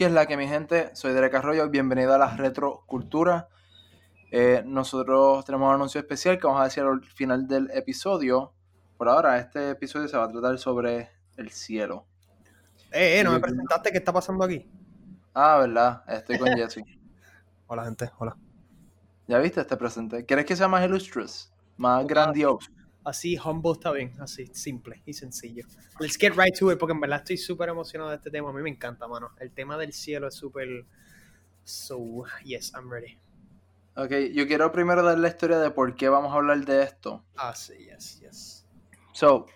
¿Qué es la que mi gente? Soy Derek Arroyo, bienvenido a la Retrocultura. Eh, nosotros tenemos un anuncio especial que vamos a decir al final del episodio. Por ahora, este episodio se va a tratar sobre el cielo. Eh, eh, no me presentaste qué está pasando aquí. Ah, verdad, estoy con Jesse. hola, gente, hola. ¿Ya viste este presente? ¿Quieres que sea más illustrious? Más grandioso. Así, humble está bien, así, simple y sencillo. Let's get right to it, porque en verdad estoy súper emocionado de este tema. A mí me encanta, mano. El tema del cielo es súper. So, yes, I'm ready. Ok, yo quiero primero dar la historia de por qué vamos a hablar de esto. Ah, sí, yes, yes. So,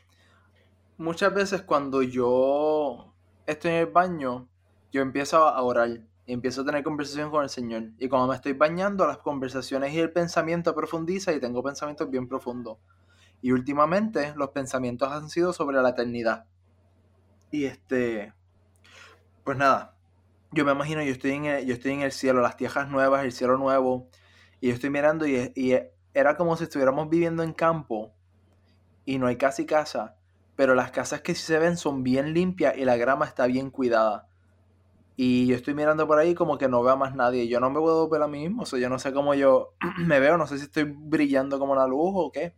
muchas veces cuando yo estoy en el baño, yo empiezo a orar y empiezo a tener conversación con el Señor. Y cuando me estoy bañando, las conversaciones y el pensamiento profundiza y tengo pensamientos bien profundos. Y últimamente los pensamientos han sido sobre la eternidad. Y este, pues nada, yo me imagino, yo estoy en el, yo estoy en el cielo, las tierras nuevas, el cielo nuevo, y yo estoy mirando y, era como si estuviéramos viviendo en campo y no hay casi casa, pero las casas que sí se ven son bien limpias y la grama está bien cuidada. Y yo estoy mirando por ahí como que no veo a más nadie. Yo no me puedo ver a mí mismo. O sea, yo no sé cómo yo me veo. No sé si estoy brillando como la luz o qué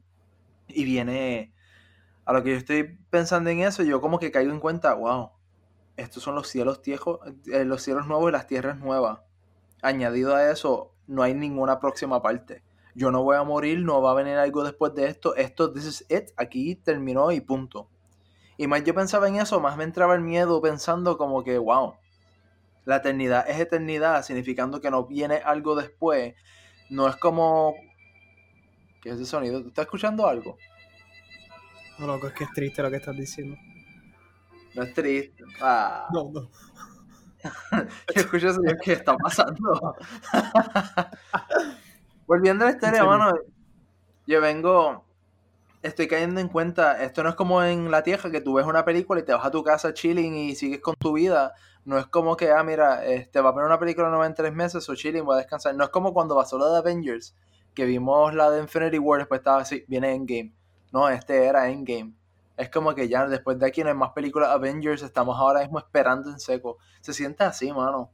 y viene a lo que yo estoy pensando en eso, yo como que caigo en cuenta, wow, estos son los cielos viejos, eh, los cielos nuevos y las tierras nuevas. Añadido a eso, no hay ninguna próxima parte. Yo no voy a morir, no va a venir algo después de esto. Esto, this is it, aquí terminó y punto. Y más yo pensaba en eso, más me entraba el miedo pensando como que, wow, la eternidad es eternidad, significando que no viene algo después. No es como ¿Qué es ese sonido? ¿Tú estás escuchando algo? No, loco, es que es triste lo que estás diciendo. No es triste. Ah. No, no. Yo escucho eso ¿qué está pasando? Volviendo a la historia, mano, yo vengo, estoy cayendo en cuenta, esto no es como en la tierra que tú ves una película y te vas a tu casa chilling y sigues con tu vida. No es como que, ah, mira, te este, va a poner una película nueva en tres meses o chilling, voy a descansar. No es como cuando pasó lo de Avengers, que vimos la de Infinity War, después estaba así, viene Endgame. No, este era Endgame. Es como que ya después de aquí no hay más películas Avengers, estamos ahora mismo esperando en seco. Se siente así, mano.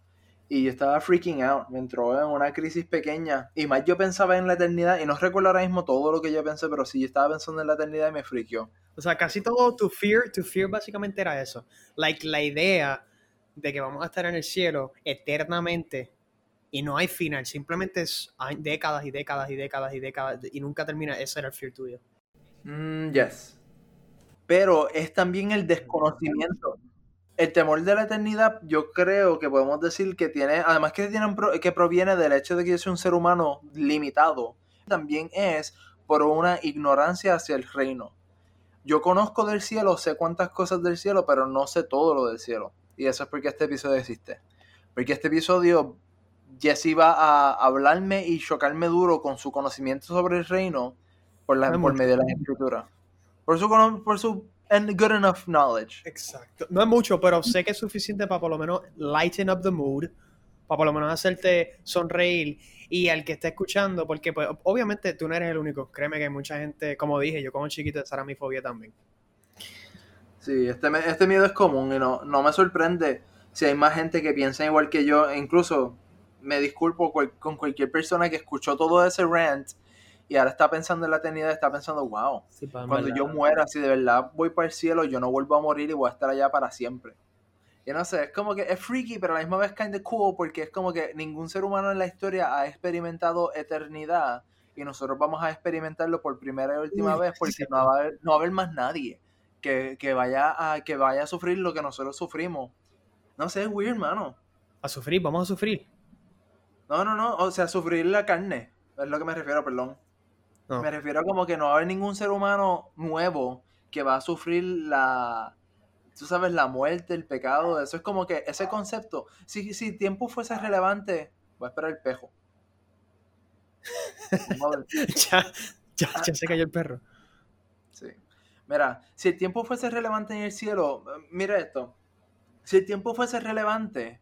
Y yo estaba freaking out, me entró en una crisis pequeña. Y más yo pensaba en la eternidad, y no recuerdo ahora mismo todo lo que yo pensé, pero sí yo estaba pensando en la eternidad y me freakió. O sea, casi todo tu fear, tu fear básicamente era eso. Like la idea de que vamos a estar en el cielo eternamente y no hay final, simplemente es hay décadas y décadas y décadas y décadas y nunca termina. Ese era el fear tuyo. Mm, yes. Pero es también el desconocimiento. El temor de la eternidad, yo creo que podemos decir que tiene, además que, tiene que proviene del hecho de que yo soy un ser humano limitado, también es por una ignorancia hacia el reino. Yo conozco del cielo, sé cuántas cosas del cielo, pero no sé todo lo del cielo. Y eso es porque este episodio existe. Porque este episodio Jesse va a hablarme y chocarme duro con su conocimiento sobre el reino por, la, por medio de la escritura. Por su, por su good enough knowledge. Exacto. No es mucho, pero sé que es suficiente para por lo menos lighten up the mood, para por lo menos hacerte sonreír y al que esté escuchando, porque pues obviamente tú no eres el único. Créeme que hay mucha gente, como dije, yo como chiquito esa era mi fobia también. Sí, este, este miedo es común y no, no me sorprende si hay más gente que piensa igual que yo, e incluso me disculpo con cualquier persona que escuchó todo ese rant y ahora está pensando en la eternidad, está pensando, wow, cuando yo muera, si de verdad voy para el cielo, yo no vuelvo a morir y voy a estar allá para siempre. Y no sé, es como que es freaky, pero a la misma vez kind of cool, porque es como que ningún ser humano en la historia ha experimentado eternidad y nosotros vamos a experimentarlo por primera y última vez porque no va, a haber, no va a haber más nadie que, que, vaya a, que vaya a sufrir lo que nosotros sufrimos. No sé, es weird, mano. A sufrir, vamos a sufrir. No, no, no, o sea, sufrir la carne, es lo que me refiero, perdón. Me refiero a como que no va a haber ningún ser humano nuevo que va a sufrir la, tú sabes, la muerte, el pecado, eso es como que ese concepto, si, si tiempo fuese relevante, voy a esperar el pejo. ya, ya, ya se cayó el perro. Sí. Mira, si el tiempo fuese relevante en el cielo, mira esto. Si el tiempo fuese relevante,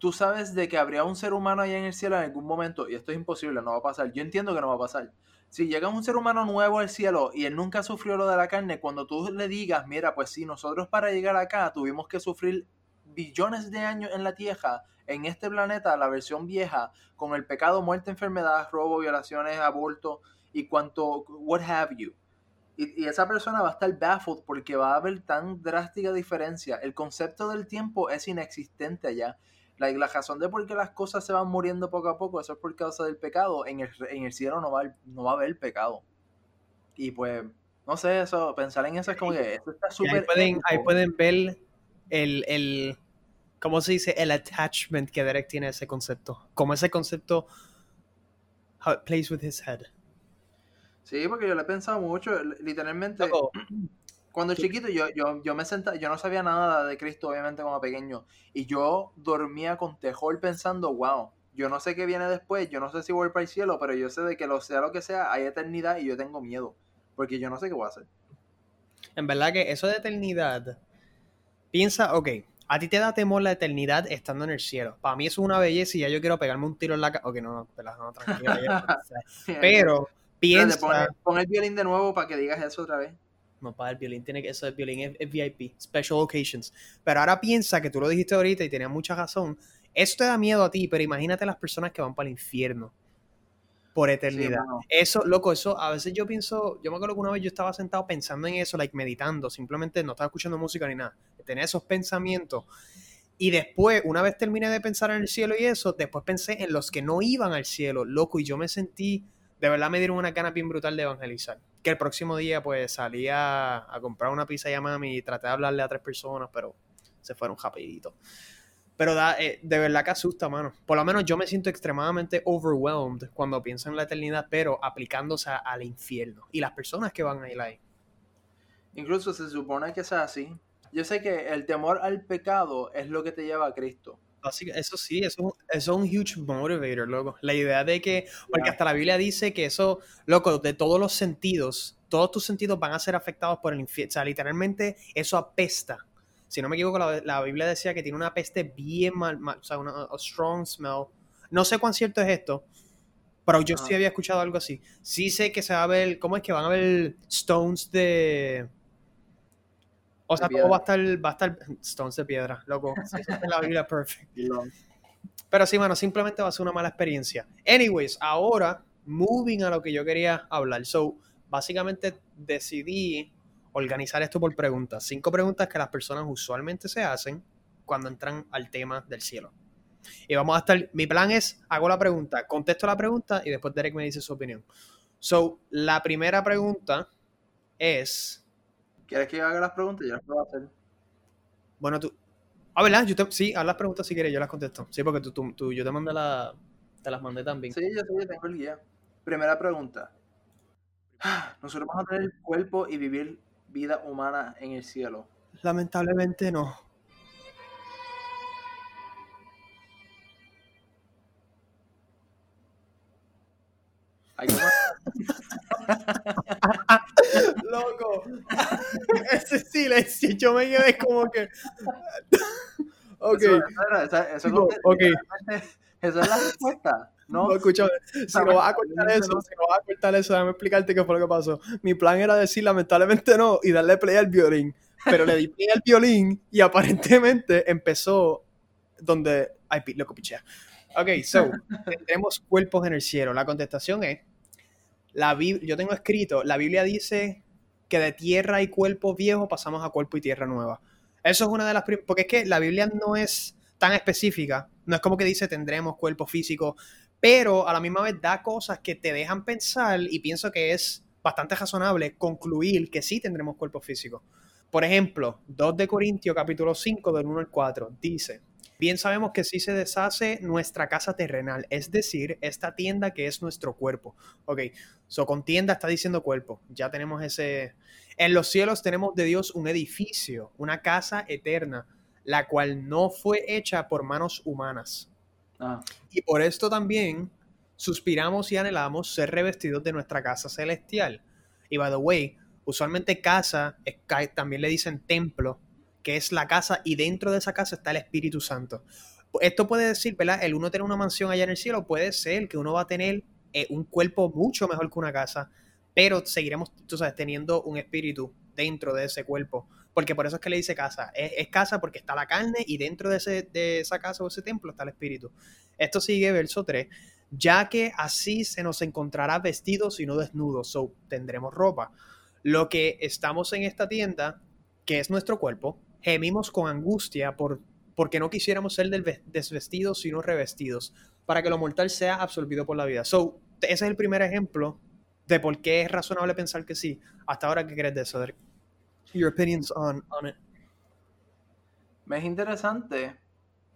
tú sabes de que habría un ser humano allá en el cielo en algún momento, y esto es imposible, no va a pasar. Yo entiendo que no va a pasar. Si llega un ser humano nuevo al cielo y él nunca sufrió lo de la carne, cuando tú le digas, mira, pues sí, nosotros para llegar acá tuvimos que sufrir billones de años en la Tierra, en este planeta, la versión vieja, con el pecado, muerte, enfermedad, robo, violaciones, aborto y cuanto, what have you. Y, y, esa persona va a estar baffled porque va a haber tan drástica diferencia. El concepto del tiempo es inexistente allá. La, la razón de por qué las cosas se van muriendo poco a poco, eso es por causa del pecado. En el, en el cielo no va, no va a haber pecado. Y pues, no sé, eso, pensar en eso es como que eso está súper. Ahí pueden, ahí pueden ver el, el, ¿cómo se dice? El attachment que Derek tiene a ese concepto. Como ese concepto, how it plays with his head. Sí, porque yo lo he pensado mucho, literalmente. Loco. Cuando chiquito yo, yo, yo me sentaba, yo no sabía nada de Cristo, obviamente, como pequeño. Y yo dormía con tejol pensando, wow, yo no sé qué viene después, yo no sé si voy para el cielo, pero yo sé de que lo sea lo que sea, hay eternidad y yo tengo miedo. Porque yo no sé qué voy a hacer. En verdad que eso de eternidad, piensa, ok, a ti te da temor la eternidad estando en el cielo. Para mí eso es una belleza y ya yo quiero pegarme un tiro en la cara. Ok, no, no, no tranquilo. pero piensa... Pon, el violín de nuevo para que digas eso otra vez. No, para el violín tiene que eso el violín es, es, VIP, special occasions. Pero ahora piensa que tú lo dijiste ahorita y tenías mucha razón. Eso te da miedo a ti, pero imagínate las personas que van para el infierno por eternidad. Sí. Eso, loco, eso a veces yo pienso, yo me acuerdo que una vez yo estaba sentado pensando en eso, like meditando, simplemente no estaba escuchando música ni nada, tenía esos pensamientos. Y después, una vez terminé de pensar en el cielo y eso, después pensé en los que no iban al cielo, loco, y yo me sentí, de verdad me dieron una gana bien brutal de evangelizar. Que el próximo día, pues, salí a, comprar una pizza y a mami y traté de hablarle a tres personas, pero se fueron rapidito. Pero da, eh, de verdad que asusta, mano. Por lo menos yo me siento extremadamente overwhelmed cuando pienso en la eternidad, pero aplicándose al infierno. Y las personas que van a ir ahí. Incluso se supone que sea así. Yo sé que el temor al pecado es lo que te lleva a Cristo. Eso sí, eso, eso es un huge motivator, loco. La idea de que, porque hasta la Biblia dice que eso, loco, de todos los sentidos, todos tus sentidos van a ser afectados por el infierno. O sea, literalmente eso apesta si no me equivoco, la, la, Biblia decía que tiene una peste bien mal, mal o sea, una a strong smell. No sé cuán cierto es esto, pero yo ah. sí había escuchado algo así. Sí sé que se va a ver, ¿cómo es que van a ver stones de... O sea, todo va a estar, va a estar stones de piedra, loco. Es la Biblia perfect. Pero sí, mano, simplemente va a ser una mala experiencia. Anyways, ahora, moving a lo que yo quería hablar. So, básicamente decidí organizar esto por preguntas. Cinco preguntas que las personas usualmente se hacen cuando entran al tema del cielo. Y vamos a estar, mi plan es, hago la pregunta, contesto la pregunta y después Derek me dice su opinión. So, la primera pregunta es... ¿Quieres que haga las preguntas? Yo las puedo hacer. Bueno, tú... Ah, ¿verdad? Yo te, sí, haz las preguntas si quieres, yo las contesto. Sí, porque tú, tú, tú yo te mandé la... Te las mandé también. Sí, yo, yo tengo el guía. Primera pregunta. Nosotros vamos a tener el cuerpo y vivir vida humana en el cielo? Lamentablemente no. Loco. Ese silencio, yo me quedé como que. ok. Eso, eso, eso, no, okay. Esa es la respuesta. No, no escúchame, si no vas a cortar eso, si no vas a cortar eso, déjame explicarte qué fue lo que pasó. Mi plan era decir lamentablemente no y darle play al violín. Pero le di play al violín y aparentemente empezó donde. Ay, loco, pichea. Ok, so, tenemos cuerpos en el cielo. La contestación es: la Biblia, yo tengo escrito, la Biblia dice que de tierra y cuerpo viejo pasamos a cuerpo y tierra nueva. Eso es una de las. Porque es que la Biblia no es tan específica. No es como que dice tendremos cuerpo físico pero a la misma vez da cosas que te dejan pensar y pienso que es bastante razonable concluir que sí tendremos cuerpo físico. Por ejemplo, 2 de Corintios capítulo 5 del 1 al 4 dice, bien sabemos que sí se deshace nuestra casa terrenal, es decir, esta tienda que es nuestro cuerpo. Ok, so con tienda está diciendo cuerpo, ya tenemos ese... En los cielos tenemos de Dios un edificio, una casa eterna, la cual no fue hecha por manos humanas Ah. Y por esto también suspiramos y anhelamos ser revestidos de nuestra casa celestial. Y by the way, usualmente casa, también le dicen templo, que es la casa y dentro de esa casa está el Espíritu Santo. Esto puede decir, ¿verdad? El uno tener una mansión allá en el cielo puede ser que uno va a tener eh, un cuerpo mucho mejor que una casa, pero seguiremos, tú sabes, teniendo un espíritu dentro de ese cuerpo Porque por eso es que le dice casa. Es, casa porque está la carne y dentro de, ese, de esa casa o ese templo está el espíritu. Esto sigue verso 3. Ya que así se nos encontrará vestidos y no desnudos, so tendremos ropa. Lo que estamos en esta tienda, que es nuestro cuerpo, gemimos con angustia por, porque no quisiéramos ser desvestidos sino revestidos, para que lo mortal sea absorbido por la vida. So, ese es el primer ejemplo de por qué es razonable pensar que sí. Hasta ahora, ¿qué crees de eso, Your opinions on, on it. Me es interesante.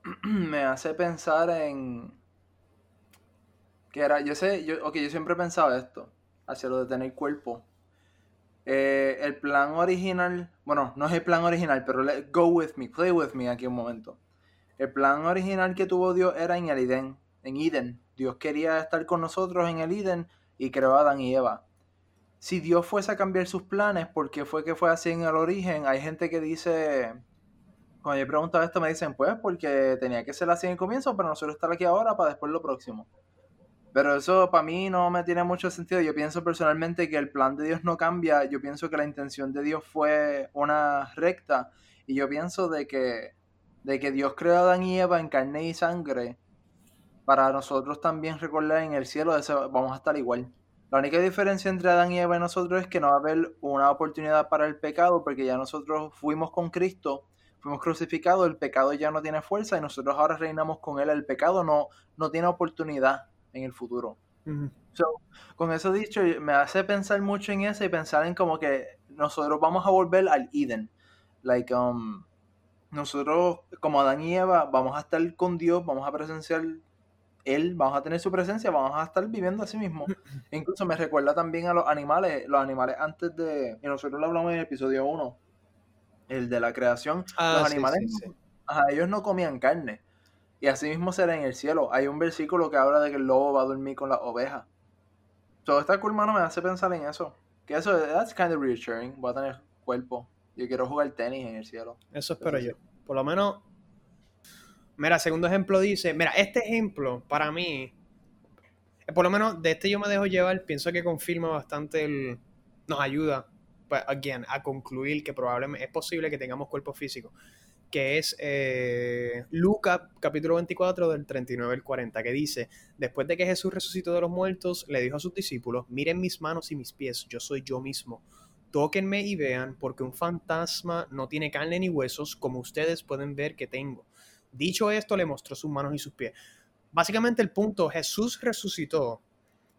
Me hace pensar en. Que era, yo sé, yo, ok, yo siempre he pensado esto, hacia lo de tener cuerpo. Eh, el plan original, bueno, no es el plan original, pero go with me, play with me aquí un momento. El plan original que tuvo Dios era en el Eden, en Eden. Dios quería estar con nosotros en el Eden y creó a Adán y Eva si Dios fuese a cambiar sus planes, ¿por qué fue que fue así en el origen? Hay gente que dice, cuando yo pregunto esto me dicen, pues porque tenía que ser así en el comienzo, pero nosotros estar aquí ahora para después lo próximo. Pero eso para mí no me tiene mucho sentido. Yo pienso personalmente que el plan de Dios no cambia. Yo pienso que la intención de Dios fue una recta. Y yo pienso de que, de que Dios creó a Adán y Eva en carne y sangre para nosotros también recordar en el cielo, vamos a estar igual. La única diferencia entre Adán y Eva y nosotros es que no va a haber una oportunidad para el pecado, porque ya nosotros fuimos con Cristo, fuimos crucificados, el pecado ya no tiene fuerza y nosotros ahora reinamos con él. El pecado no, no tiene oportunidad en el futuro. con eso dicho, me hace pensar mucho en eso y pensar en como que nosotros vamos a volver al Eden. Like, um, nosotros, como Adán y Eva, vamos a estar con Dios, vamos a presenciar él, vamos a tener su presencia, vamos a estar viviendo así mismo. Incluso me recuerda también a los animales, los animales antes de, y nosotros lo hablamos en el episodio 1, el de la creación, ah, los animales, ellos no comían carne. Y así mismo será en el cielo. Hay un versículo que habla de que el lobo va a dormir con las ovejas. Todo esta cool, me hace pensar en eso. Que eso, that's kind of reassuring. Voy a tener cuerpo. Yo quiero jugar tenis en el cielo. Eso espero yo. Por lo menos Mira, segundo ejemplo dice, mira, este ejemplo para mí, por lo menos de este yo me dejo llevar, pienso que confirma bastante el, nos ayuda, pues, again, a concluir que probablemente es posible que tengamos cuerpo físico, que es eh, Lucas capítulo 24 del 39 al 40, que dice, después de que Jesús resucitó de los muertos, le dijo a sus discípulos, miren mis manos y mis pies, yo soy yo mismo. Tóquenme y vean, porque un fantasma no tiene carne ni huesos, como ustedes pueden ver que tengo. Dicho esto, le mostró sus manos y sus pies. Básicamente el punto, Jesús resucitó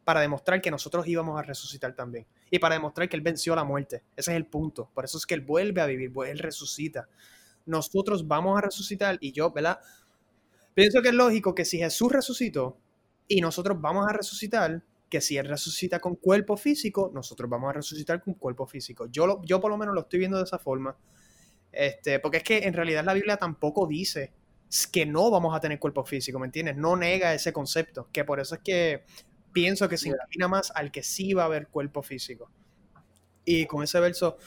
para demostrar que nosotros íbamos a resucitar también. Y para demostrar que Él venció la muerte. Ese es el punto. Por eso es que Él vuelve a vivir, Él resucita. Nosotros vamos a resucitar y yo, ¿verdad? Pienso que es lógico que si Jesús resucitó y nosotros vamos a resucitar, que si Él resucita con cuerpo físico, nosotros vamos a resucitar con cuerpo físico. Yo, yo por lo menos lo estoy viendo de esa forma. Este, porque es que en realidad la Biblia tampoco dice que no vamos a tener cuerpo físico, ¿me entiendes? No nega ese concepto, que por eso es que pienso que se inclina más al que sí va a haber cuerpo físico. Y con ese verso,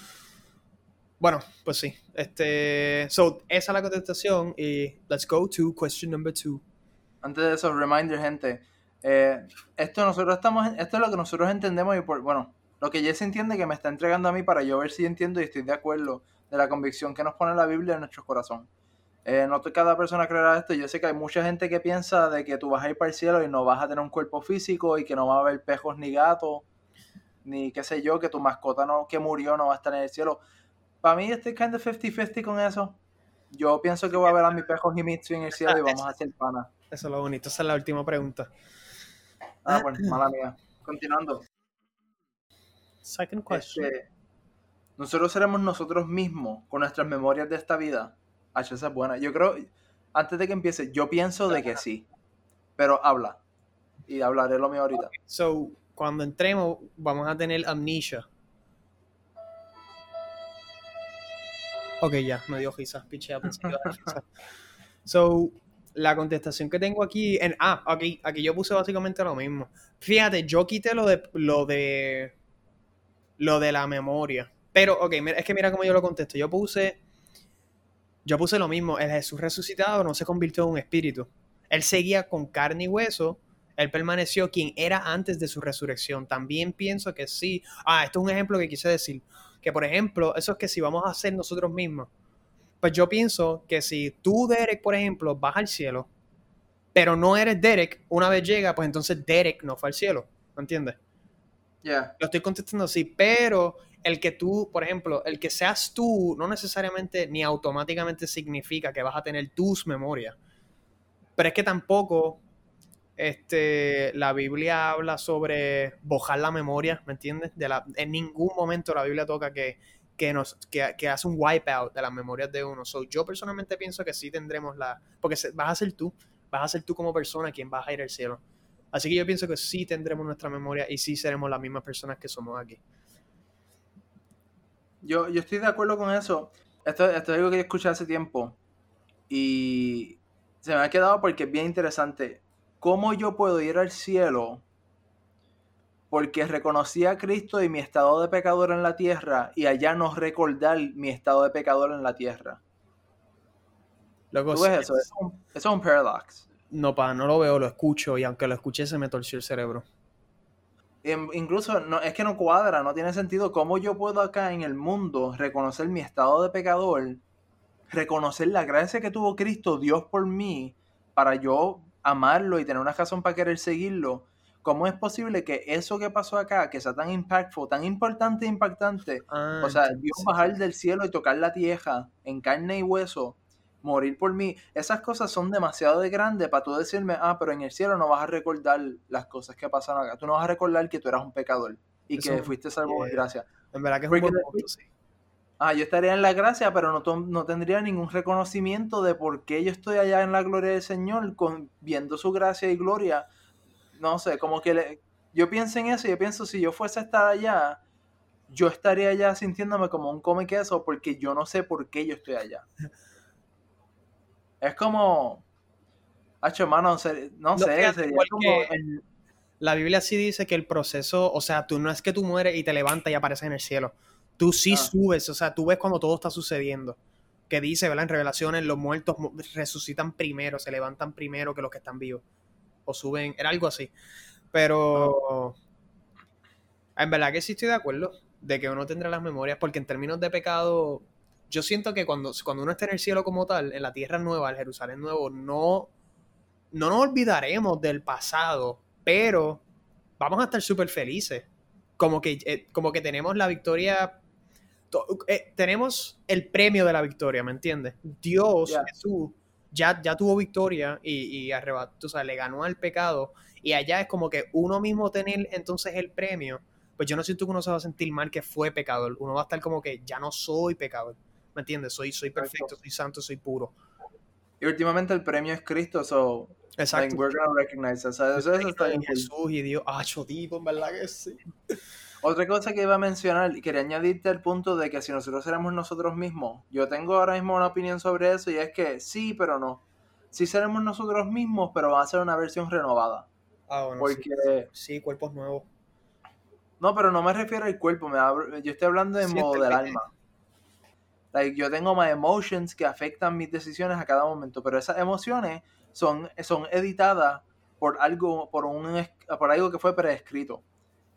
bueno, pues sí. Este, so, esa es la contestación y let's go to question number two. Antes de eso, reminder, gente, eh, esto nosotros estamos, esto es lo que nosotros entendemos y por, bueno, lo que Jesse entiende que me está entregando a mí para yo ver si entiendo y estoy de acuerdo de la convicción que nos pone la Biblia en nuestro corazón. Eh, no cada persona creerá esto. Yo sé que hay mucha gente que piensa de que tú vas a ir para el cielo y no vas a tener un cuerpo físico y que no va a haber pejos ni gatos, ni qué sé yo, que tu mascota no, que murió no va a estar en el cielo. Para mí estoy kind of 50-50 con eso. Yo pienso que voy a ver a mis pejos y Mitsu en el cielo y vamos a hacer pana. Eso es lo bonito. Esa es la última pregunta. Ah, bueno, mala mía. Continuando. Second question. Este, nosotros seremos nosotros mismos con nuestras memorias de esta vida esa es buena. Yo creo, antes de que empiece, yo pienso de que sí. Pero habla. Y hablaré lo mío ahorita. So, cuando entremos, vamos a tener amnesia. Ok, ya, me dio risa, pichea, So, la contestación que tengo aquí, en, ah, aquí, aquí yo puse básicamente lo mismo. Fíjate, yo quité lo de, lo de, lo de la memoria. Pero, ok, es que mira cómo yo lo contesto. Yo puse yo puse lo mismo, el Jesús resucitado no se convirtió en un espíritu. Él seguía con carne y hueso, Él permaneció quien era antes de su resurrección. También pienso que sí. Ah, esto es un ejemplo que quise decir. Que por ejemplo, eso es que si vamos a hacer nosotros mismos, pues yo pienso que si tú, Derek, por ejemplo, vas al cielo, pero no eres Derek, una vez llega, pues entonces Derek no fue al cielo. ¿Me entiendes? Ya. Lo estoy contestando así, pero el que tú, por ejemplo, el que seas tú, no necesariamente ni automáticamente significa que vas a tener tus memorias. Pero es que tampoco este, la Biblia habla sobre bojar la memoria, ¿me entiendes? De la, en ningún momento la Biblia toca que, que, nos, que, que hace un wipeout de las memorias de uno. So, yo personalmente pienso que sí tendremos la... Porque vas a ser tú, vas a ser tú como persona quien vas a ir al cielo. Así que yo pienso que sí tendremos nuestra memoria y sí seremos las mismas personas que somos aquí. Yo, yo estoy de acuerdo con eso. Esto, esto es algo que yo escuché hace tiempo y se me ha quedado porque es bien interesante. ¿Cómo yo puedo ir al cielo? Porque reconocí a Cristo y mi estado de pecador en la tierra y allá no recordar mi estado de pecador en la tierra. Luego, ¿Tú ves eso? Eso es un, eso es un paradox. No, pa, no lo veo, lo escucho y aunque lo escuché se me torció el cerebro. Em, Incluso no, es que no cuadra, no tiene sentido. ¿Cómo yo puedo acá en el mundo reconocer mi estado de pecador, reconocer la gracia que tuvo Cristo, Dios por mí, para yo amarlo y tener una razón para querer seguirlo? ¿Cómo es posible que eso que pasó acá, que sea tan impactful, tan importante e impactante, Ah, o sea, Dios bajar del cielo y tocar la tierra en carne y hueso, morir por mí, esas cosas son demasiado de grandes para tú decirme, ah, pero en el cielo no vas a recordar las cosas que pasaron acá, tú no vas a recordar que tú eras un pecador y que fuiste salvo por yeah. gracia. En verdad que es un Porque buen después- punto, sí. Ah, yo estaría en la gracia, pero no, no tendría ningún reconocimiento de por qué yo estoy allá en la gloria del Señor, con, viendo su gracia y gloria. No sé, como que le- yo pienso en eso yo pienso, si yo fuese a estar allá, yo estaría allá sintiéndome como un come queso porque yo no sé por qué yo estoy allá. Es como... Hacho, hermano, no, No, sé, sería igual como el- La Biblia sí dice que el proceso, o sea, tú no es que tú mueres y te levantas y apareces en el cielo. Tú sí Ah. subes, o sea, tú ves cuando todo está sucediendo. Que dice, ¿verdad? En Revelaciones, los muertos mu- resucitan primero, se levantan primero que los que están vivos. O suben, era algo así. Pero, en verdad que sí estoy de acuerdo de que uno tendrá las memorias, porque en términos de pecado, yo siento que cuando, cuando uno está en el cielo como tal, en la tierra nueva, el Jerusalén nuevo, no, no nos olvidaremos del pasado, pero vamos a estar súper felices. Como que, eh, como que tenemos la victoria, to- eh, tenemos el premio de la victoria, ¿me entiendes? Dios, Yeah. Jesús, ya, ya tuvo victoria y, y arrebató, o sea, le ganó al pecado. Y allá es como que uno mismo tener entonces el premio, pues yo no siento que uno se va a sentir mal que fue pecador. Uno va a estar como que ya no soy pecador, ¿me entiendes? Soy, soy perfecto, soy santo, soy puro. Y últimamente el premio es Cristo, so Exacto. like, we're gonna recognize that. O sea, eso, eso está bien. Jesús y Dios. Ah, tipo, en verdad que sí. Otra cosa que iba a mencionar y quería añadirte el punto de que si nosotros seremos nosotros mismos, yo tengo ahora mismo una opinión sobre eso y es que sí, pero no. Sí seremos nosotros mismos, pero va a ser una versión renovada. Ah, bueno, Porque, sí. Sí, cuerpos nuevos. no, pero no me refiero al cuerpo, me hablo- yo estoy hablando en Sí, modo del alma. Like, yo tengo my emotions que afectan mis decisiones a cada momento, pero esas emociones son, son editadas por algo, por un, por algo que fue preescrito.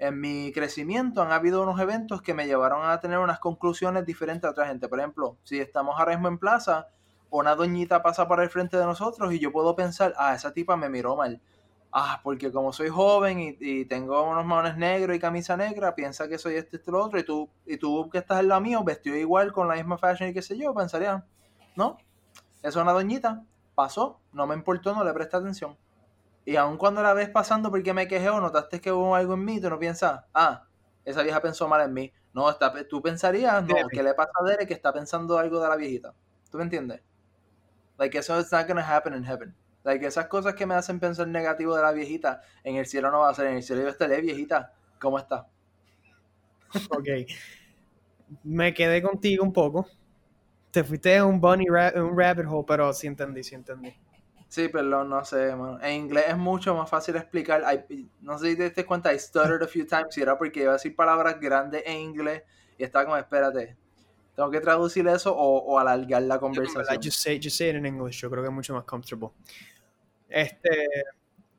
En mi crecimiento han habido unos eventos que me llevaron a tener unas conclusiones diferentes a otra gente. Por ejemplo, si estamos ahora mismo en plaza, una doñita pasa por el frente de nosotros y yo puedo pensar, ah, esa tipa me miró mal. Ah, porque como soy joven y, tengo unos maones negros y camisa negra, piensa que soy este, este, lo otro, y tú, y tú que estás al lado mío, vestido igual, con la misma fashion y qué sé yo, pensaría, no, es una doñita, pasó, no me importó, no le presté atención. Y aun cuando la ves pasando porque me quejé o notaste que hubo algo en mí, tú no piensas, ah, esa vieja pensó mal en mí. No, está, tú pensarías, no. ¿qué le pasa a Derek que está pensando algo de la viejita? ¿Tú me entiendes? Like, eso it's not gonna happen in heaven. Like, esas cosas que me hacen pensar negativo de la viejita, en el cielo no va a ser, en el cielo yo estaré, viejita, ¿cómo está? Ok. Me quedé contigo un poco. Te fuiste en un bunny ra- un rabbit hole, pero sí entendí, sí entendí. Sí, perdón, no sé, mano. En inglés es mucho más fácil explicar. I- no sé si te diste cuenta, I stuttered a few times y era porque iba a decir palabras grandes en inglés y estaba como, espérate, tengo que traducir eso o, o alargar la conversación. just say, just say it in English. Yo creo que es mucho más comfortable. Este,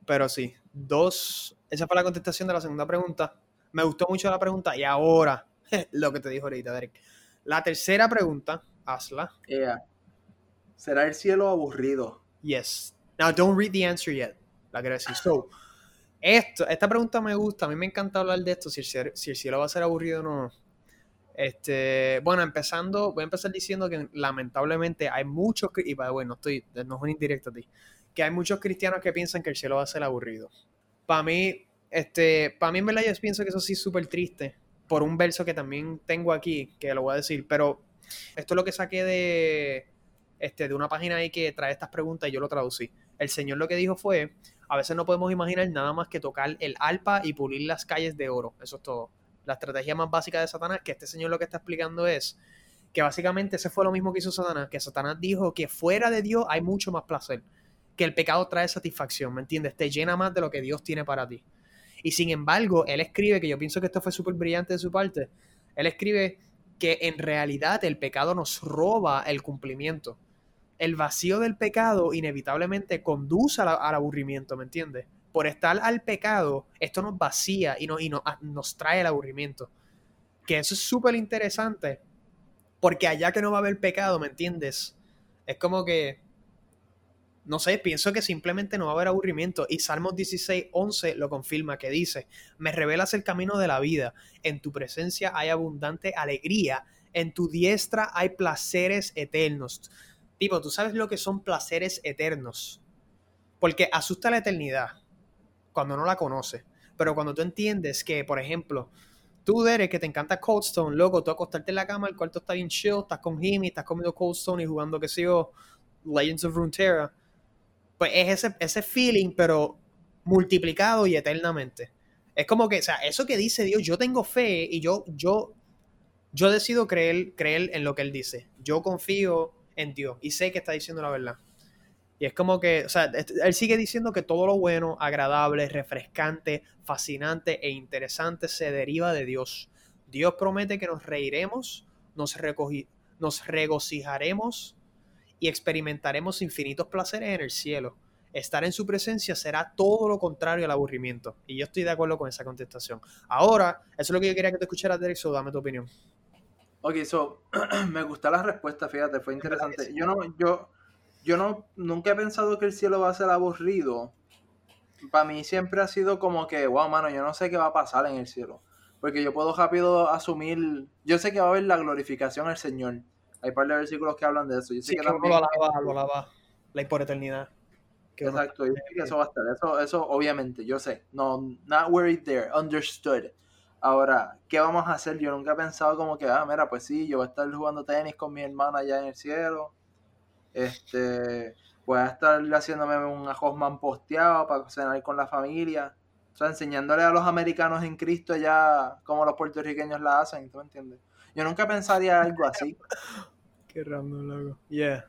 Pero sí, dos. Esa fue la contestación de la segunda pregunta. Me gustó mucho la pregunta y ahora, lo que te dijo ahorita, Derek. La tercera pregunta, hazla. Yeah. ¿Será el cielo aburrido? Yes. Now, don't read the answer yet. La quiero decir. So, esto, esta pregunta me gusta. A mí me encanta hablar de esto, si el, cielo, va a ser aburrido o no. Este, bueno, empezando, voy a empezar diciendo que lamentablemente hay muchos, y bueno, estoy, no es un indirecto a ti, que hay muchos cristianos que piensan que el cielo va a ser aburrido. Para mí, este, para mí en verdad yo pienso que eso sí es súper triste, por un verso que también tengo aquí, que lo voy a decir, pero esto es lo que saqué de, este, de una página ahí que trae estas preguntas y yo lo traducí. El Señor lo que dijo fue, a veces no podemos imaginar nada más que tocar el alpa y pulir las calles de oro, eso es todo la estrategia más básica de Satanás, que este señor lo que está explicando es que básicamente ese fue lo mismo que hizo Satanás, que Satanás dijo que fuera de Dios hay mucho más placer, que el pecado trae satisfacción, ¿me entiendes? Te llena más de lo que Dios tiene para ti. Y sin embargo, él escribe, que yo pienso que esto fue súper brillante de su parte, él escribe que en realidad el pecado nos roba el cumplimiento. El vacío del pecado inevitablemente conduce al, aburrimiento, ¿me entiendes? por estar al pecado, esto nos vacía y, y ah, nos trae el aburrimiento. Que eso es súper interesante, porque allá que no va a haber pecado, ¿me entiendes? Es como que, no sé, pienso que simplemente no va a haber aburrimiento. Y Salmos 16, 11 lo confirma, que dice, me revelas el camino de la vida, en tu presencia hay abundante alegría, en tu diestra hay placeres eternos. Tipo, tú sabes lo que son placeres eternos. Porque asusta la eternidad cuando no la conoces. Pero cuando tú entiendes que, por ejemplo, tú, Derek, que te encanta Cold Stone, loco, tú acostarte en la cama, el cuarto está bien chill, estás con Jimmy, estás comiendo Cold Stone y jugando, que sé yo, Legends of Runeterra. Pues es ese, ese feeling, pero multiplicado y eternamente. Es como que, o sea, eso que dice Dios, yo tengo fe y yo, yo, yo decido creer, creer en lo que Él dice. Yo confío en Dios y sé que está diciendo la verdad. Y es como que, o sea, él sigue diciendo que todo lo bueno, agradable, refrescante, fascinante e interesante se deriva de Dios. Dios promete que nos reiremos, nos, regocijaremos y experimentaremos infinitos placeres en el cielo. Estar en su presencia será todo lo contrario al aburrimiento. Y yo estoy de acuerdo con esa contestación. Ahora, eso es lo que yo quería que te escucharas, Derek, so dame tu opinión. Ok, so, me gusta la respuesta, fíjate, fue interesante. Yo no, yo, yo no, nunca he pensado que el cielo va a ser aburrido. Para mí siempre ha sido como que, wow, mano, yo no sé qué va a pasar en el cielo. Porque yo puedo rápido asumir, yo sé que va a haber la glorificación al Señor. Hay un par de versículos que hablan de eso. Yo sé sí, que, también, lo alaba, lo alaba, la por eternidad. Exacto, yo sé que eso va a estar. Eso, eso obviamente, yo sé. No, not worried there, understood. Ahora, ¿qué vamos a hacer? Yo nunca he pensado como que, ah, mira, pues sí, yo voy a estar jugando tenis con mi hermana allá en el cielo este, voy a estar haciéndome un ajosman posteado para cenar con la familia. O sea, enseñándole a los americanos en Cristo ya como los puertorriqueños la hacen, ¿tú me entiendes? Yo nunca pensaría algo así. Qué random, loco. Yeah.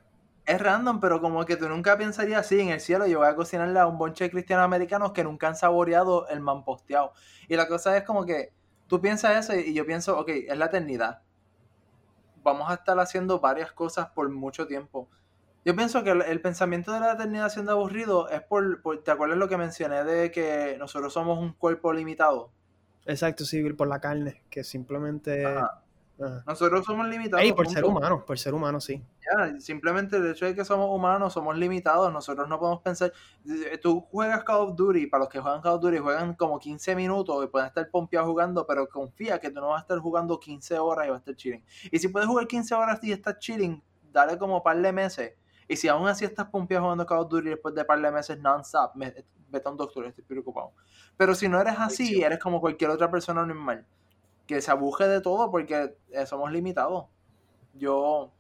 Es random, pero como que tú nunca pensarías así en el cielo. Yo voy a cocinarle a un bonche de cristianos americanos que nunca han saboreado el man posteado. Y la cosa es como que tú piensas eso y yo pienso, ok, es la eternidad. Vamos a estar haciendo varias cosas por mucho tiempo. Yo pienso que el, pensamiento de la eternidad siendo aburrido es por, ¿te acuerdas lo que mencioné de que nosotros somos un cuerpo limitado? Exacto, sí, por la carne, que simplemente... Nosotros somos limitados. por ser humanos, por ser humanos, sí. Ya, simplemente el hecho de que somos humanos, somos limitados, nosotros no podemos pensar... Tú juegas Call of Duty, para los que juegan Call of Duty, juegan como 15 minutos y pueden estar pompeados jugando, pero confía que tú no vas a estar jugando 15 horas y vas a estar chilling. Y si puedes jugar 15 horas y estás chilling, dale como par de meses y si aún así estás pompeado jugando Call of Duty después de par de meses non-stop, vete a un doctor, estoy preocupado. Pero si no eres así, eres como cualquier otra persona normal, que se abuje de todo porque eh, somos limitados. Yo,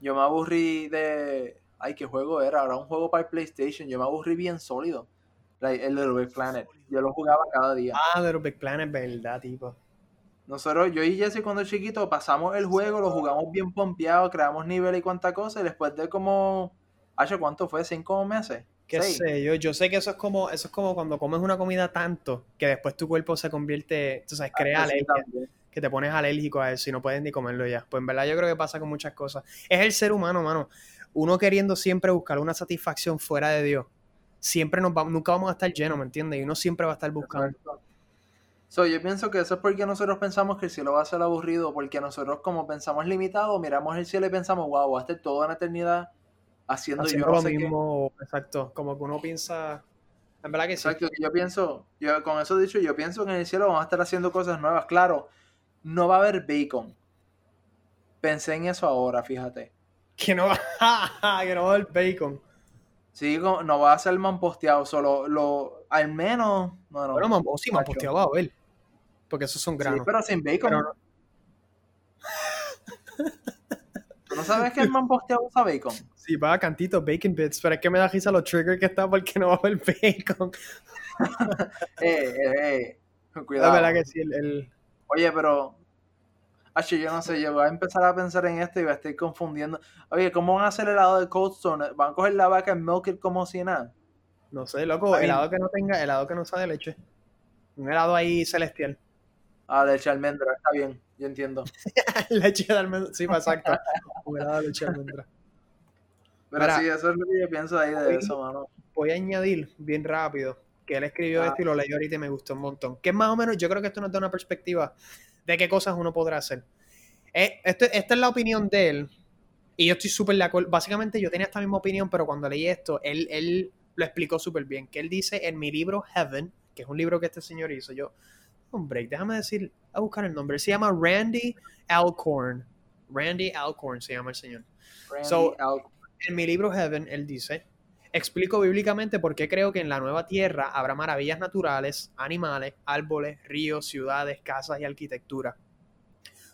yo me aburrí de... Ay, ¿qué juego era? Ahora un juego para el PlayStation. Yo me aburrí bien sólido. el Little Big Planet. Yo lo jugaba cada día. Ah, Little Big Planet, verdad, tipo. Nosotros, yo y Jesse cuando chiquito, pasamos el juego, lo jugamos bien pompeado, creamos nivel y cuánta cosa, y después de como, ¿hace cuánto fue? ¿Cinco meses? ¿Qué sé yo? Yo sé que eso es como, eso es como cuando comes una comida tanto que después tu cuerpo se convierte, tú sabes, crea ah, alergia, que te pones alérgico a eso y no puedes ni comerlo ya. Pues en verdad yo creo que pasa con muchas cosas. Es el ser humano, mano. Uno queriendo siempre buscar una satisfacción fuera de Dios. siempre nos nunca vamos a estar llenos, ¿me entiendes? Y uno siempre va a estar buscando. So, yo pienso que eso es porque nosotros pensamos que el cielo va a ser aburrido, porque nosotros como pensamos limitado, miramos el cielo y pensamos, wow, va a estar toda una eternidad haciendo, Haciendo yo no lo sé qué". mismo, exacto. Como que uno piensa. En verdad que sí. Exacto, yo pienso, yo con eso dicho, yo pienso que en el cielo vamos a estar haciendo cosas nuevas. Claro, no va a haber bacon. Pensé en eso ahora, fíjate. Que no, que no va a haber bacon. Sí, no va a ser mamposteado, solo lo, al menos, no, no. Bueno, sí, mamposteado va a haber. Porque esos son Sí, granos. pero sin bacon. Pero no- ¿Tú no sabes que el mamposteado usa bacon? Sí, va a cantitos, bacon bits, pero es que me da risa los triggers que está porque no va a haber bacon. Eh, eh, eh. La Cuidado. verdad que sí, el, el- Oye, pero. Acho, yo no sé, yo voy a empezar a pensar en esto y voy a estar confundiendo. Oye, ¿cómo van a hacer el helado de Cold Stone? ¿Van a coger la vaca en milk it como si nada? no sé, loco, helado que no tenga, helado que no sabe leche. Un helado ahí celestial. Ah, leche de almendra, está bien, yo entiendo. leche de almendra, sí, exacto. Un helado de leche de almendra. Pero Mira. sí, eso es lo que yo pienso ahí de Oye. eso, mano. Voy a añadir bien rápido que él escribió Ah. esto y lo leí ahorita y me gustó un montón. Que es más o menos, yo creo que esto nos da una perspectiva de qué cosas uno podrá hacer. Eh, esto- esta es la opinión de él y yo estoy súper de acuerdo. Básicamente yo tenía esta misma opinión, pero cuando leí esto, él, él lo explicó súper bien. Que él dice en mi libro Heaven, que es un libro que este señor hizo, yo, un break, déjame decir, a buscar el nombre. Se llama Randy Alcorn. Randy Alcorn se llama el señor. Randy So- Al- En mi libro Heaven, él dice, explico bíblicamente por qué creo que en la nueva tierra habrá maravillas naturales, animales, árboles, ríos, ciudades, casas y arquitectura.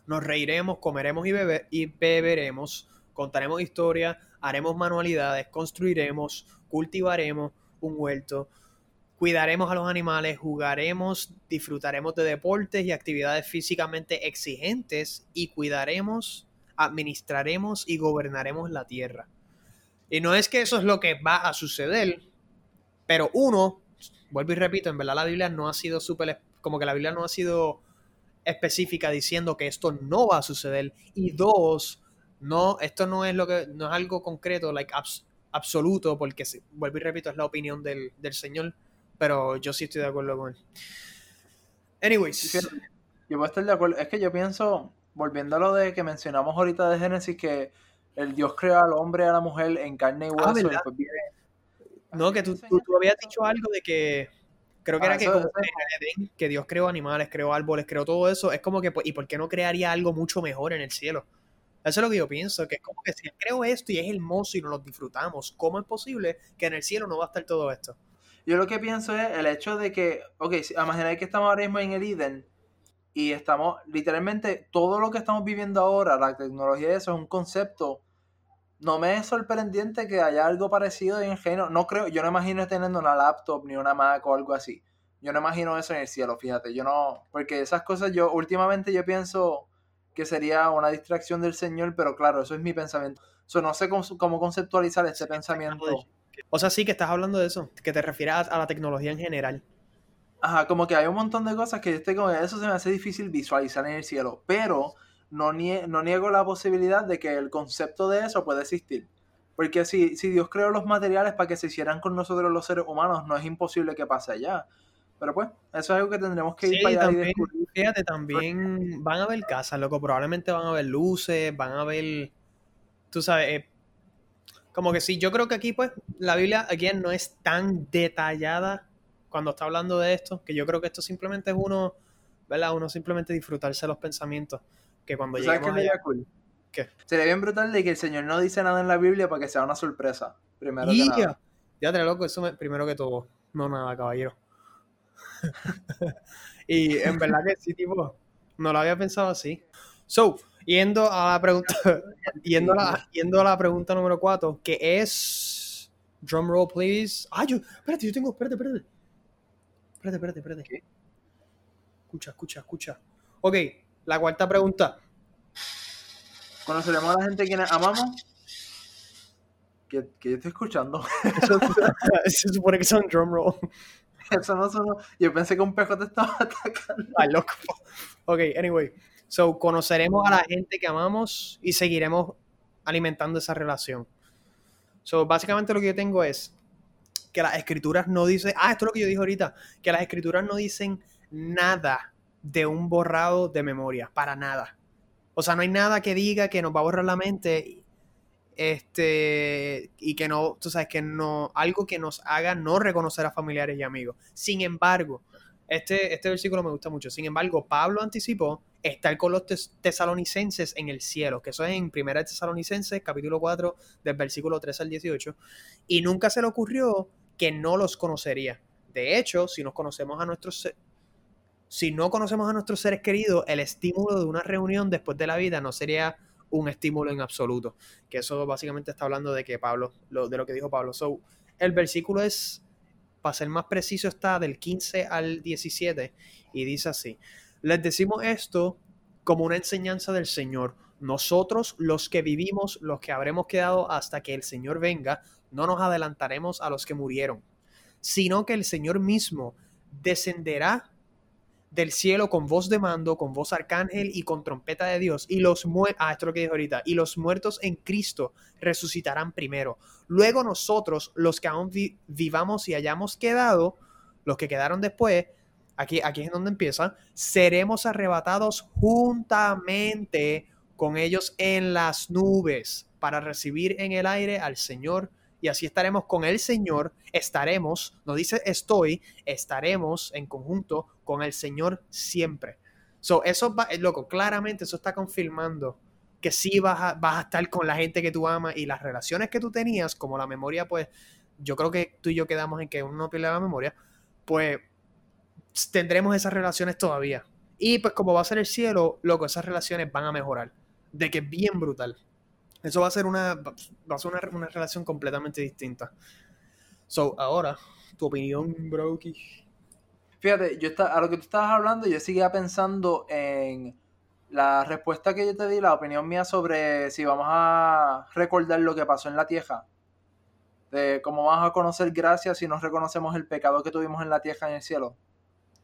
Nos reiremos, comeremos y, bebe- y beberemos, contaremos historias, haremos manualidades, construiremos, cultivaremos un huerto, cuidaremos a los animales, jugaremos, disfrutaremos de deportes y actividades físicamente exigentes y cuidaremos, administraremos y gobernaremos la tierra. Y no es que eso es lo que va a suceder, pero uno, vuelvo y repito, en verdad la Biblia no ha sido súper, como que la Biblia no ha sido específica diciendo que esto no va a suceder. Y dos, no, esto no es lo que, no es algo concreto, like abs- absoluto, porque vuelvo y repito, es la opinión del, del Señor, pero yo sí estoy de acuerdo con él. Anyways, Yo puedo estar de acuerdo. Es que yo pienso, volviendo a lo de que mencionamos ahorita de Génesis, que el Dios creó al hombre y a la mujer en carne y hueso. y Ah, después viene- No, que tú, tú, tú habías dicho algo de que. Creo que Ah, era que, que Edén, Dios creó animales, creó árboles, creó todo eso. Es como que, pues, ¿y por qué no crearía algo mucho mejor en el cielo? Eso es lo que yo pienso, que es como que si Él creó esto y es hermoso y nos lo disfrutamos, ¿cómo es posible que en el cielo no va a estar todo esto? Yo lo que pienso es el hecho de que, ok, si, imaginar que estamos ahora mismo en el Eden y estamos, literalmente, todo lo que estamos viviendo ahora, la tecnología y eso es un concepto. No me es sorprendente que haya algo parecido en reino. No creo, yo no imagino teniendo una laptop ni una Mac o algo así. Yo no imagino eso en el cielo, fíjate. Yo no, porque esas cosas yo, últimamente yo pienso que sería una distracción del Señor, pero claro, eso es mi pensamiento. So, no sé cómo, cómo conceptualizar este pensamiento. O sea, sí que estás hablando de eso, que te refieres a, la tecnología en general. Ajá, como que hay un montón de cosas que yo estoy como, eso se me hace difícil visualizar en el cielo, pero no, nie- no niego la posibilidad de que el concepto de eso puede existir. Porque si, si Dios creó los materiales para que se hicieran con nosotros los seres humanos, no es imposible que pase allá. Pero pues, eso es algo que tendremos que ir Sí, para allá y también, descubrir. fíjate, también van a haber casas, loco. Probablemente van a haber luces, van a haber. Tú sabes, eh, como que sí, yo creo que aquí, pues, la Biblia, again, no es tan detallada cuando está hablando de esto, que yo creo que esto simplemente es uno, ¿verdad? Uno simplemente disfrutarse los pensamientos, que cuando ¿Tú ¿Sabes qué sería allá. cool? ¿Qué? Sería bien brutal de que el Señor no dice nada en la Biblia para que sea una sorpresa. Primero que nada. Ya te loco, eso me- primero que todo. No nada, caballero. y en verdad que sí, tipo, no lo había pensado así. So, yendo a la pregunta, yendo a la, yendo a la pregunta número 4, que es drum roll, please. Ah, yo, espérate, yo tengo, espérate, espérate. Espérate, espérate, espérate. ¿Qué? Escucha, escucha, escucha. Ok, la cuarta pregunta. ¿Conoceremos a la gente a quienes amamos? Que, que yo estoy escuchando. Eso- se supone que son drum roll. Eso no sonó. Yo pensé que un pejo te estaba atacando. Ay, loco. Ok, anyway. So, conoceremos a la gente que amamos y seguiremos alimentando esa relación. So, básicamente lo que yo tengo es que las escrituras no dicen, ah, esto es lo que yo dije ahorita, que las escrituras no dicen nada de un borrado de memoria, para nada. O sea, no hay nada que diga que nos va a borrar la mente este y que no, tú sabes, que no, algo que nos haga no reconocer a familiares y amigos. Sin embargo, este, este versículo me gusta mucho. Sin embargo, Pablo anticipó estar con los tesalonicenses en el cielo, que eso es en 1 Tesalonicenses, capítulo 4, del versículo 3 al 18, y nunca se le ocurrió que no los conocería. De hecho, si nos conocemos a nuestros si no conocemos a nuestros seres queridos, el estímulo de una reunión después de la vida no sería un estímulo en absoluto. Que eso básicamente está hablando de que Pablo, de lo que dijo Pablo. So, el versículo es, para ser más preciso, está del 15 al 17 y dice así. Les decimos esto como una enseñanza del Señor. Nosotros, los que vivimos, los que habremos quedado hasta que el Señor venga, no nos adelantaremos a los que murieron, sino que el Señor mismo descenderá del cielo con voz de mando, con voz arcángel y con trompeta de Dios. Y los muertos, ah, esto es lo que dijo ahorita, y los muertos en Cristo resucitarán primero. Luego nosotros, los que aún vivamos y hayamos quedado, los que quedaron después, aquí, aquí es donde empieza, seremos arrebatados juntamente con ellos en las nubes para recibir en el aire al Señor. Y así estaremos con el Señor, estaremos, no dice estoy, estaremos en conjunto con el Señor siempre. So, eso va, eh, loco, claramente eso está confirmando que sí vas a, vas a estar con la gente que tú amas y las relaciones que tú tenías, como la memoria, pues yo creo que tú y yo quedamos en que uno no pierde la memoria, pues tendremos esas relaciones todavía. Y pues como va a ser el cielo, loco, esas relaciones van a mejorar. De que es bien brutal. Eso va a ser una, va a ser una, relación completamente distinta. So, ahora, tu opinión, Brokey. Fíjate, yo está, a lo que tú estabas hablando, yo seguía pensando en la respuesta que yo te di, la opinión mía sobre si vamos a recordar lo que pasó en la tierra. De cómo vamos a conocer gracias si no reconocemos el pecado que tuvimos en la tierra en el cielo.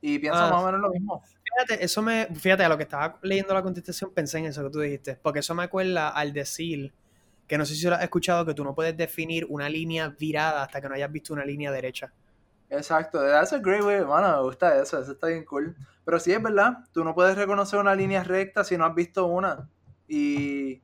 Y pienso ah, más o menos lo mismo. Fíjate, eso me, fíjate, a lo que estaba leyendo la contestación pensé en eso que tú dijiste, porque eso me acuerda al decir, que no sé si lo has escuchado, que tú no puedes definir una línea virada hasta que no hayas visto una línea derecha. Exacto, that's a great way, mano, me gusta eso, eso está bien cool. Pero sí es verdad, tú no puedes reconocer una línea recta si no has visto una. Y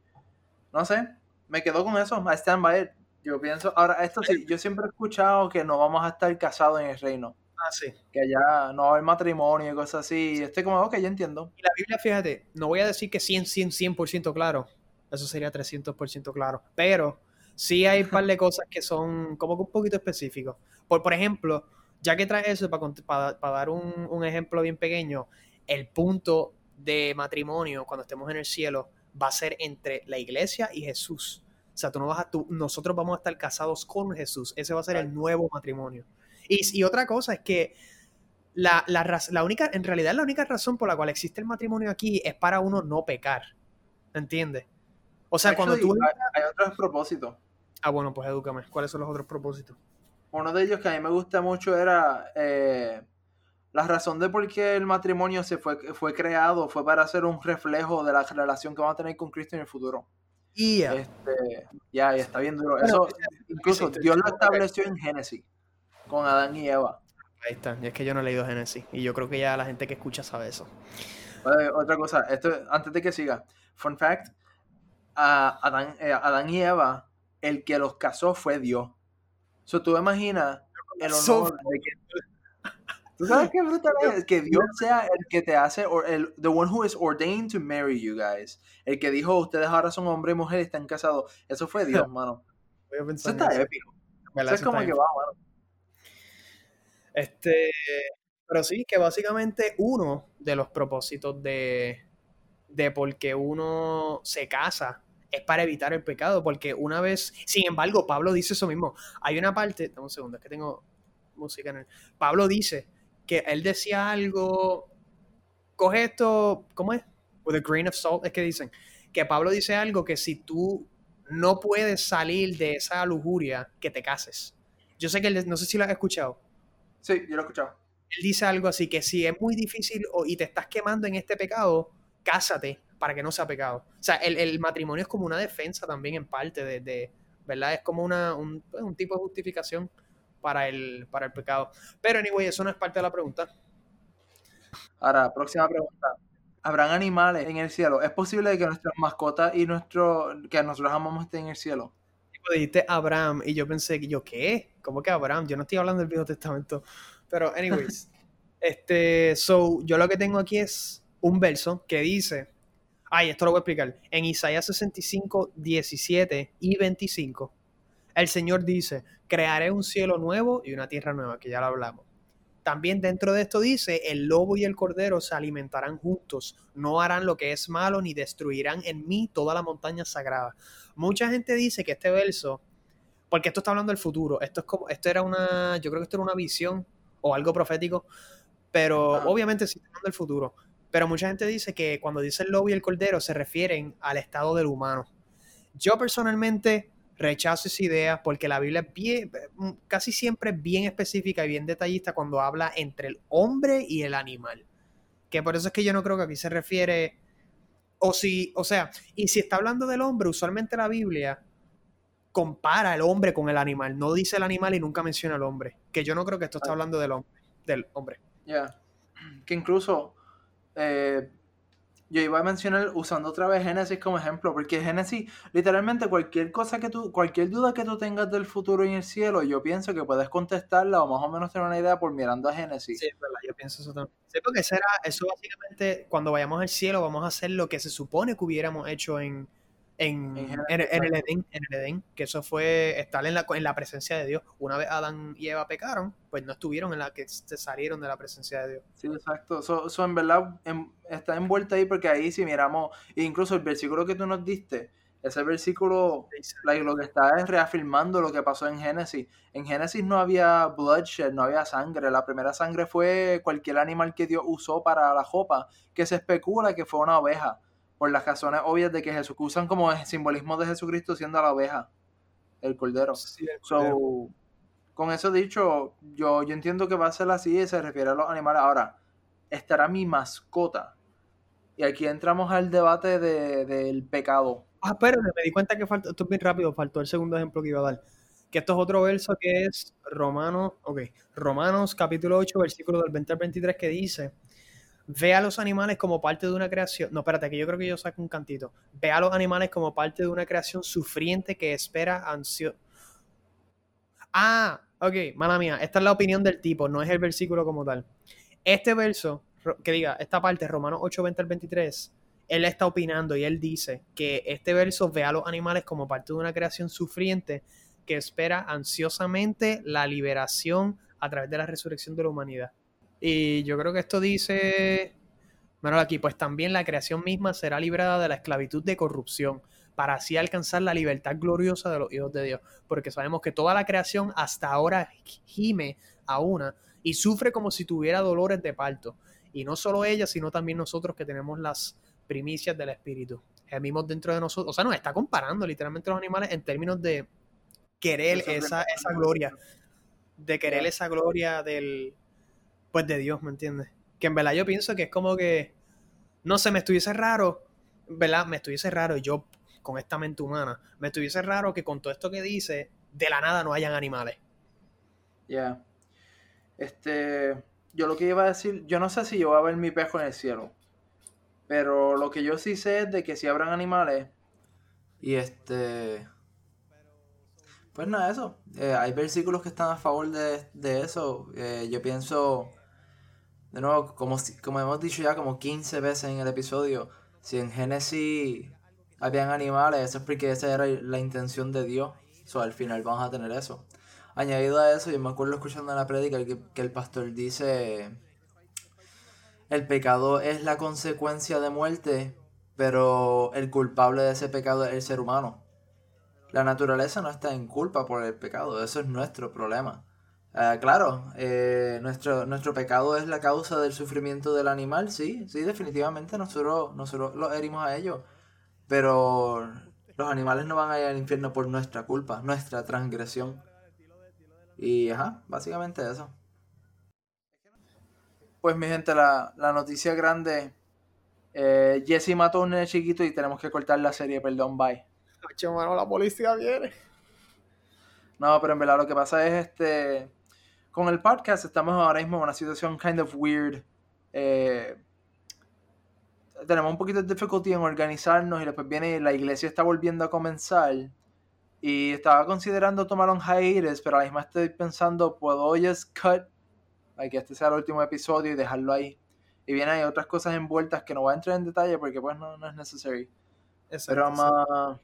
no sé, me quedo con eso, I stand by it. Yo pienso, ahora esto sí, yo siempre he escuchado que no vamos a estar casados en el reino. Ah, sí. Que allá no va a haber matrimonio y cosas así. Y estoy como, ok, ya entiendo. Y la Biblia, fíjate, no voy a decir que 100, 100, 100% claro. Eso sería 300% claro. Pero sí hay un par de cosas que son como que un poquito específicos. Por, por ejemplo, ya que traes eso, para, para, dar un, un, ejemplo bien pequeño, el punto de matrimonio cuando estemos en el cielo va a ser entre la iglesia y Jesús. O sea, tú no vas a, tú, nosotros vamos a estar casados con Jesús. Ese va a ser el nuevo matrimonio. Y, otra cosa es que la, la, única, en realidad la única razón por la cual existe el matrimonio aquí es para uno no pecar. ¿Entiendes? O sea, cuando tú... Hay, otros propósitos. Ah, bueno, pues edúcame. ¿Cuáles son los otros propósitos? Uno de ellos que a mí me gusta mucho era eh, la razón de por qué el matrimonio se fue, fue creado fue para ser un reflejo de la relación que vamos a tener con Cristo en el futuro. Y este, ya, está bien duro. Eso, incluso Dios lo estableció en Génesis con Adán y Eva. Ahí está, y es que yo no he leído Génesis y yo creo que ya la gente que escucha sabe eso. otra cosa, esto antes de que siga, fun fact, a Adán, eh, Adán, y Eva, el que los casó fue Dios. So, tú imaginas el honor de que... ¿Tú sabes qué brutal es? Que Dios sea el que te hace, el, the one who is ordained to marry you guys. El que dijo, ustedes ahora son hombre y mujer y están casados. Eso fue Dios, mano. Eso está épico. Eso es como que va, mano. Este, pero sí, que básicamente uno de los propósitos de, de por qué uno se casa es para evitar el pecado, porque una vez, sin embargo, Pablo dice eso mismo. Hay una parte, dame un segundo, es que tengo música en el... Pablo dice que él decía algo, coge esto, ¿cómo es? With a grain of salt, es que dicen, que Pablo dice algo que si tú no puedes salir de esa lujuria, que te cases. Yo sé que él, no sé si lo has escuchado. Sí, yo lo he escuchado. Él dice algo así, que si es muy difícil y te estás quemando en este pecado, cásate para que no sea pecado. O sea, el, matrimonio es como una defensa también en parte de, ¿verdad? Es como una, un, pues, un, tipo de justificación para el, para el pecado. Pero anyway, eso no es parte de la pregunta. Ahora, próxima pregunta. ¿Habrán animales en el cielo? ¿Es posible que nuestras mascotas y nuestro, que nosotros amamos estén en el cielo? Dijiste Abraham y yo pensé que yo, ¿qué? ¿Cómo que Abraham? Yo no estoy hablando del Viejo Testamento. Pero, anyways, este, so, yo lo que tengo aquí es un verso que dice, ay, esto lo voy a explicar, en Isaías 65, 17 y 25, el Señor dice, crearé un cielo nuevo y una tierra nueva, que ya lo hablamos. También dentro de esto dice, el lobo y el cordero se alimentarán juntos, no harán lo que es malo ni destruirán en mí toda la montaña sagrada. Mucha gente dice que este verso, porque esto está hablando del futuro, esto es como, esto era una, yo creo que esto era una visión o algo profético, pero obviamente sí está hablando del futuro. Pero mucha gente dice que cuando dice el lobo y el cordero se refieren al estado del humano. Yo personalmente rechazo esa idea porque la Biblia es bien, casi siempre es bien específica y bien detallista cuando habla entre el hombre y el animal. Que por eso es que yo no creo que aquí se refiere o si, o sea, y si está hablando del hombre, usualmente la Biblia compara el hombre con el animal, no dice el animal y nunca menciona al hombre, que yo no creo que esto está hablando del hombre, del hombre. Ya, que incluso eh, yo iba a mencionar usando otra vez Génesis como ejemplo, porque Génesis, literalmente cualquier cosa que tú, cualquier duda que tú tengas del futuro y el cielo, yo pienso que puedes contestarla o más o menos tener una idea por mirando a Génesis. Sí, verdad, yo pienso eso también. Sí, porque será, eso básicamente, cuando vayamos al cielo, vamos a hacer lo que se supone que hubiéramos hecho en, en, el Edén, en el Edén, que eso fue estar en la, en la presencia de Dios. Una vez Adán y Eva pecaron, pues no estuvieron en la que se salieron de la presencia de Dios. Sí, exacto. Eso en verdad está envuelta ahí porque ahí si miramos, incluso el versículo que tú nos diste, ese versículo lo que está es reafirmando lo que pasó en Génesis. En Génesis no había bloodshed, no había sangre. La primera sangre fue cualquier animal que Dios usó para la jopa, que se especula que fue una oveja por las razones obvias de que Jesús usan como simbolismo de Jesucristo siendo la oveja, el cordero. con eso dicho, yo, yo entiendo que va a ser así y se refiere a los animales. Ahora, estará mi mascota. Y aquí entramos al debate del pecado. Ah, pero me di cuenta que faltó, esto es bien rápido, faltó el segundo ejemplo que iba a dar. Que esto es otro verso que es Romanos, ok, Romanos capítulo 8, versículo del 20 al 23 que dice, ve a los animales como parte de una creación. No, espérate, que yo creo que yo saco un cantito. Ve a los animales como parte de una creación sufriente que espera ansio. Ah, ok, mala mía. Esta es la opinión del tipo, no es el versículo como tal. Este verso, que diga, esta parte, Romanos 8, 20 al 23, él está opinando y él dice que este verso ve a los animales como parte de una creación sufriente que espera ansiosamente la liberación a través de la resurrección de la humanidad. Y yo creo que esto dice, bueno, aquí, pues también la creación misma será librada de la esclavitud de corrupción, para así alcanzar la libertad gloriosa de los hijos de Dios. Porque sabemos que toda la creación hasta ahora gime a una y sufre como si tuviera dolores de parto. Y no solo ella, sino también nosotros que tenemos las primicias del Espíritu. Gemimos dentro de nosotros. O sea, nos está comparando literalmente los animales en términos de querer esa, esa gloria. De querer esa gloria del, pues de Dios, ¿me entiendes? Que en verdad yo pienso que es como que, no sé, me estuviese raro, ¿verdad? Me estuviese raro yo con esta mente humana, me estuviese raro que con todo esto que dice, de la nada no hayan animales. Ya. Este, yo lo que iba a decir, yo no sé si yo voy a ver mi pejo en el cielo, pero lo que yo sí sé es de que si habrán animales, y este... Pues nada, eso. Eh, hay versículos que están a favor de, eso. Eh, yo pienso de nuevo, como, como hemos dicho ya como 15 veces en el episodio, si en Génesis habían animales, eso es porque esa era la intención de Dios. So, al final vamos a tener eso. Añadido a eso, yo me acuerdo escuchando en la prédica que, que el pastor dice, el pecado es la consecuencia de muerte, pero el culpable de ese pecado es el ser humano. La naturaleza no está en culpa por el pecado, eso es nuestro problema. Ah, claro, eh, nuestro, nuestro pecado es la causa del sufrimiento del animal, sí, sí, definitivamente nosotros, nosotros lo herimos a ellos, pero los animales no van a ir al infierno por nuestra culpa, nuestra transgresión. Y ajá, básicamente eso. Pues mi gente, la, noticia grande, eh, Jesse mató a un chiquito y tenemos que cortar la serie, perdón, bye. la policía viene. No, pero en verdad lo que pasa es este. Con el podcast estamos ahora mismo en una situación kind of weird. Eh, tenemos un poquito de dificulty en organizarnos y después viene la iglesia está volviendo a comenzar. Y estaba considerando tomar un hiatus, pero a la misma estoy pensando, ¿puedo just cut? Like, que este sea el último episodio y dejarlo ahí. Y vienen hay otras cosas envueltas que no voy a entrar en detalle porque pues no, no es necesario. Pero más...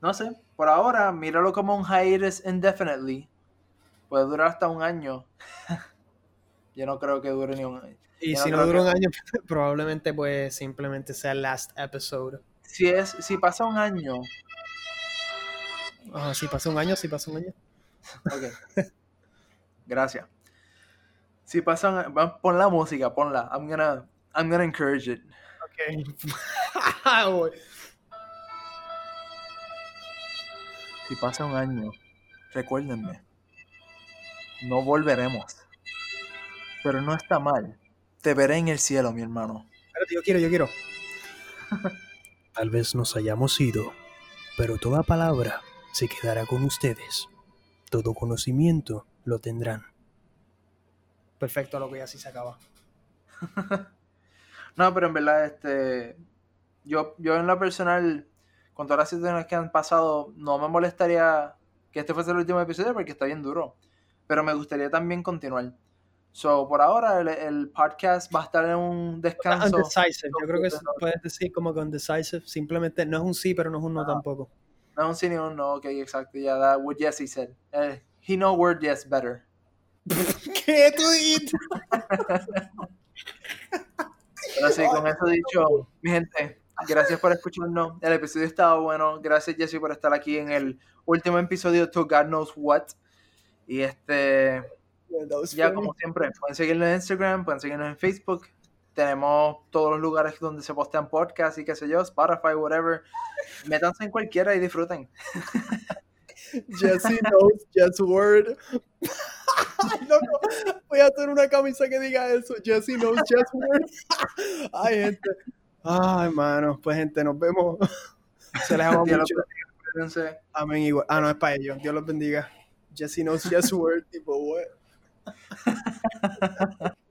No sé, por ahora, míralo como un hiatus indefinitely. Puede durar hasta un año. Yo no creo que dure ni un año. Y si no, dura un año, probablemente pues simplemente sea el last episode. Si es, si pasa un año. Ah, si pasa un año, si pasa un año. Ok. Gracias. Si pasa un pon la música, ponla. I'm gonna, I'm gonna encourage it. Ok. si pasa un año, recuérdenme. No volveremos. Pero no está mal. Te veré en el cielo, mi hermano. Espérate, yo quiero, yo quiero. Tal vez nos hayamos ido, pero toda palabra se quedará con ustedes. Todo conocimiento lo tendrán. Perfecto, lo que ya sí se acaba. no, pero en verdad, este. Yo, yo en lo personal, con todas las situaciones que han pasado, no me molestaría que este fuese el último episodio porque está bien duro. Pero me gustaría también continuar. So, por ahora el, podcast va a estar en un descanso. Undecisive. Yo creo que puedes decir como que undecisive. Simplemente no es un sí, pero no es un no, tampoco. No es un sí ni un no. Ok, exacto. Yeah, that what Jesse said. Uh, he know word yes better. ¿Qué tú dices? Pero sí, con eso dicho, mi gente, gracias por escucharnos. El episodio estaba bueno. Gracias, Jesse, por estar aquí en el último episodio de To God Knows What. Y este ya como siempre, pueden seguirnos en Instagram, pueden seguirnos en Facebook. Tenemos todos los lugares donde se postean podcasts y qué sé yo, Spotify, whatever. Métanse en cualquiera y disfruten. Jesse knows just word. voy a hacer una camisa que diga eso. Jesse knows just word. Ay, gente. Ay, hermano. Pues, gente, nos vemos. Se les ama mucho. Amén igual. Ah, no, es para ellos. Dios los bendiga. Jesse knows just word. Tipo, what?